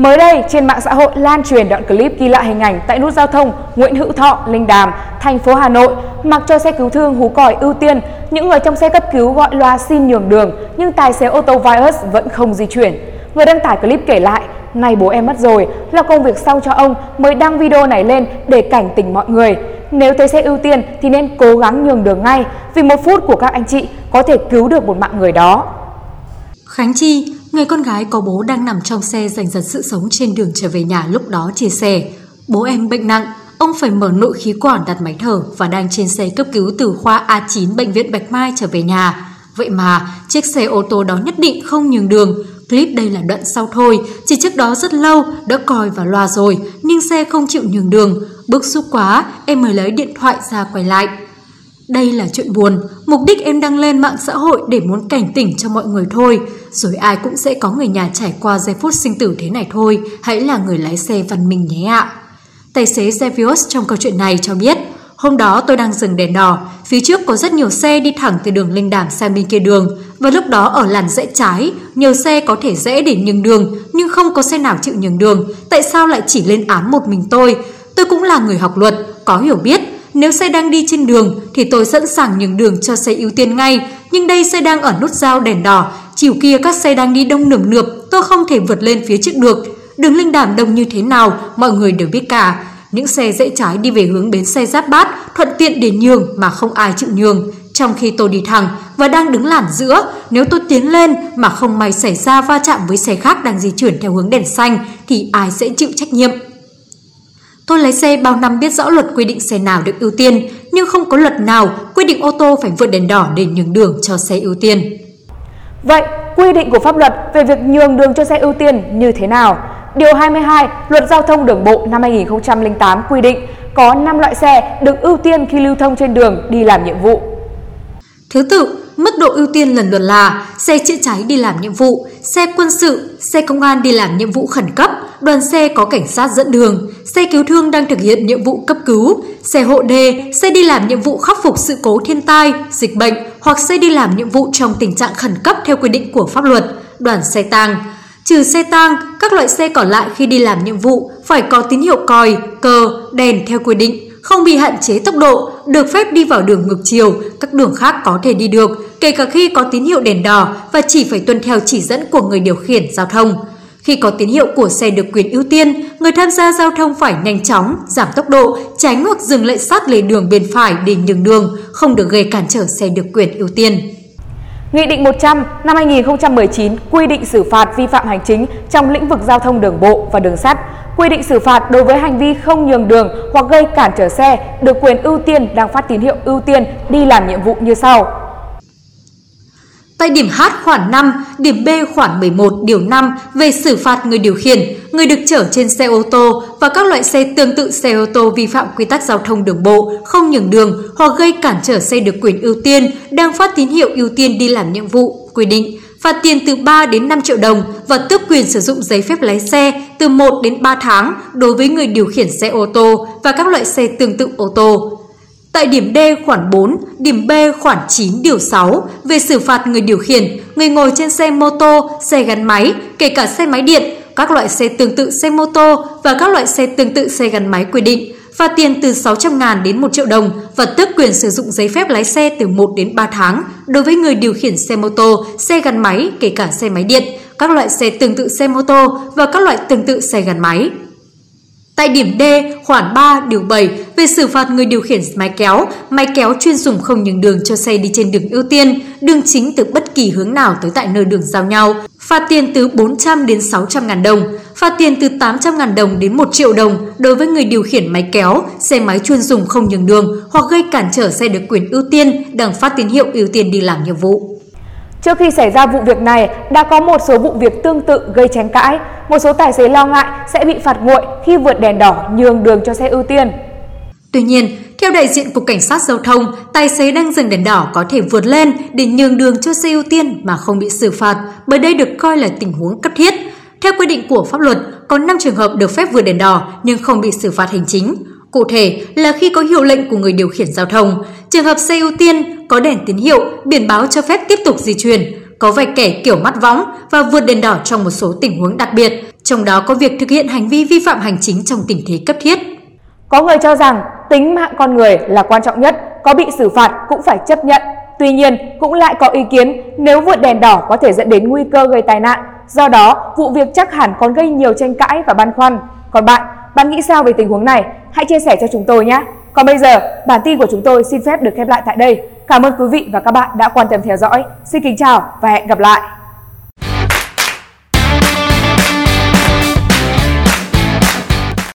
Mới đây, trên mạng xã hội lan truyền đoạn clip ghi lại hình ảnh tại nút giao thông Nguyễn Hữu Thọ, Linh Đàm, thành phố Hà Nội, mặc cho xe cứu thương hú còi ưu tiên, những người trong xe cấp cứu gọi loa xin nhường đường, nhưng tài xế ô tô Vios vẫn không di chuyển. Người đăng tải clip kể lại, này bố em mất rồi, là công việc xong cho ông mới đăng video này lên để cảnh tỉnh mọi người. Nếu thấy xe ưu tiên thì nên cố gắng nhường đường ngay, vì một phút của các anh chị có thể cứu được một mạng người đó. Khánh Chi, người con gái có bố đang nằm trong xe giành giật sự sống trên đường trở về nhà lúc đó chia sẻ. Bố em bệnh nặng, ông phải mở nội khí quản đặt máy thở và đang trên xe cấp cứu từ khoa A9 Bệnh viện Bạch Mai trở về nhà. Vậy mà, chiếc xe ô tô đó nhất định không nhường đường. Clip đây là đoạn sau thôi, chỉ trước đó rất lâu, đã coi và loa rồi, nhưng xe không chịu nhường đường. Bức xúc quá, em mới lấy điện thoại ra quay lại. Đây là chuyện buồn, mục đích em đăng lên mạng xã hội để muốn cảnh tỉnh cho mọi người thôi. Rồi ai cũng sẽ có người nhà trải qua giây phút sinh tử thế này thôi, hãy là người lái xe văn minh nhé ạ. Tài xế Zevios trong câu chuyện này cho biết, hôm đó tôi đang dừng đèn đỏ, phía trước có rất nhiều xe đi thẳng từ đường Linh Đàm sang bên kia đường, và lúc đó ở làn rẽ trái, nhiều xe có thể rẽ để nhường đường, nhưng không có xe nào chịu nhường đường, tại sao lại chỉ lên án một mình tôi? Tôi cũng là người học luật, có hiểu biết, nếu xe đang đi trên đường thì tôi sẵn sàng nhường đường cho xe ưu tiên ngay, nhưng đây xe đang ở nút giao đèn đỏ, chiều kia các xe đang đi đông nườm nượp, tôi không thể vượt lên phía trước được. Đường linh đàm đông như thế nào, mọi người đều biết cả. Những xe rẽ trái đi về hướng bến xe giáp bát, thuận tiện để nhường mà không ai chịu nhường. Trong khi tôi đi thẳng và đang đứng làn giữa, nếu tôi tiến lên mà không may xảy ra va chạm với xe khác đang di chuyển theo hướng đèn xanh thì ai sẽ chịu trách nhiệm? Tôi lái xe bao năm biết rõ luật quy định xe nào được ưu tiên, nhưng không có luật nào quy định ô tô phải vượt đèn đỏ để nhường đường cho xe ưu tiên. Vậy, quy định của pháp luật về việc nhường đường cho xe ưu tiên như thế nào? Điều 22 Luật Giao thông Đường bộ năm 2008 quy định có 5 loại xe được ưu tiên khi lưu thông trên đường đi làm nhiệm vụ. Thứ tự, mức độ ưu tiên lần lượt là xe chữa cháy đi làm nhiệm vụ, xe quân sự, xe công an đi làm nhiệm vụ khẩn cấp, đoàn xe có cảnh sát dẫn đường, xe cứu thương đang thực hiện nhiệm vụ cấp cứu, xe hộ đê, xe đi làm nhiệm vụ khắc phục sự cố thiên tai, dịch bệnh hoặc xe đi làm nhiệm vụ trong tình trạng khẩn cấp theo quy định của pháp luật, đoàn xe tang. Trừ xe tang, các loại xe còn lại khi đi làm nhiệm vụ phải có tín hiệu còi, cờ, đèn theo quy định không bị hạn chế tốc độ, được phép đi vào đường ngược chiều, các đường khác có thể đi được, kể cả khi có tín hiệu đèn đỏ và chỉ phải tuân theo chỉ dẫn của người điều khiển giao thông. Khi có tín hiệu của xe được quyền ưu tiên, người tham gia giao thông phải nhanh chóng, giảm tốc độ, tránh hoặc dừng lại sát lề đường bên phải để nhường đường, không được gây cản trở xe được quyền ưu tiên. Nghị định 100 năm 2019 quy định xử phạt vi phạm hành chính trong lĩnh vực giao thông đường bộ và đường sắt, quy định xử phạt đối với hành vi không nhường đường hoặc gây cản trở xe được quyền ưu tiên đang phát tín hiệu ưu tiên đi làm nhiệm vụ như sau. Tại điểm H khoản 5, điểm B khoản 11 điều 5 về xử phạt người điều khiển, người được chở trên xe ô tô và các loại xe tương tự xe ô tô vi phạm quy tắc giao thông đường bộ, không nhường đường hoặc gây cản trở xe được quyền ưu tiên đang phát tín hiệu ưu tiên đi làm nhiệm vụ, quy định phạt tiền từ 3 đến 5 triệu đồng và tước quyền sử dụng giấy phép lái xe từ 1 đến 3 tháng đối với người điều khiển xe ô tô và các loại xe tương tự ô tô. Tại điểm D khoản 4, điểm B khoản 9 điều 6 về xử phạt người điều khiển, người ngồi trên xe mô tô, xe gắn máy, kể cả xe máy điện, các loại xe tương tự xe mô tô và các loại xe tương tự xe gắn máy quy định, phạt tiền từ 600 ngàn đến 1 triệu đồng và tước quyền sử dụng giấy phép lái xe từ 1 đến 3 tháng đối với người điều khiển xe mô tô, xe gắn máy, kể cả xe máy điện, các loại xe tương tự xe mô tô và các loại tương tự xe gắn máy. Tại điểm D, khoản 3, điều 7 về xử phạt người điều khiển máy kéo, máy kéo chuyên dùng không nhường đường cho xe đi trên đường ưu tiên, đường chính từ bất kỳ hướng nào tới tại nơi đường giao nhau, phạt tiền từ 400 đến 600 ngàn đồng, phạt tiền từ 800 ngàn đồng đến 1 triệu đồng đối với người điều khiển máy kéo, xe máy chuyên dùng không nhường đường hoặc gây cản trở xe được quyền ưu tiên đang phát tín hiệu ưu tiên đi làm nhiệm vụ. Trước khi xảy ra vụ việc này, đã có một số vụ việc tương tự gây tranh cãi. Một số tài xế lo ngại sẽ bị phạt nguội khi vượt đèn đỏ nhường đường cho xe ưu tiên. Tuy nhiên, theo đại diện cục cảnh sát giao thông, tài xế đang dừng đèn đỏ có thể vượt lên để nhường đường cho xe ưu tiên mà không bị xử phạt, bởi đây được coi là tình huống cấp thiết. Theo quy định của pháp luật, có 5 trường hợp được phép vượt đèn đỏ nhưng không bị xử phạt hành chính. Cụ thể là khi có hiệu lệnh của người điều khiển giao thông, trường hợp xe ưu tiên có đèn tín hiệu, biển báo cho phép tiếp tục di chuyển, có vạch kẻ kiểu mắt võng và vượt đèn đỏ trong một số tình huống đặc biệt, trong đó có việc thực hiện hành vi vi phạm hành chính trong tình thế cấp thiết. Có người cho rằng tính mạng con người là quan trọng nhất, có bị xử phạt cũng phải chấp nhận. Tuy nhiên, cũng lại có ý kiến nếu vượt đèn đỏ có thể dẫn đến nguy cơ gây tai nạn. Do đó, vụ việc chắc hẳn còn gây nhiều tranh cãi và băn khoăn. Còn bạn, bạn nghĩ sao về tình huống này? Hãy chia sẻ cho chúng tôi nhé! Còn bây giờ, bản tin của chúng tôi xin phép được khép lại tại đây. Cảm ơn quý vị và các bạn đã quan tâm theo dõi. Xin kính chào và hẹn gặp lại!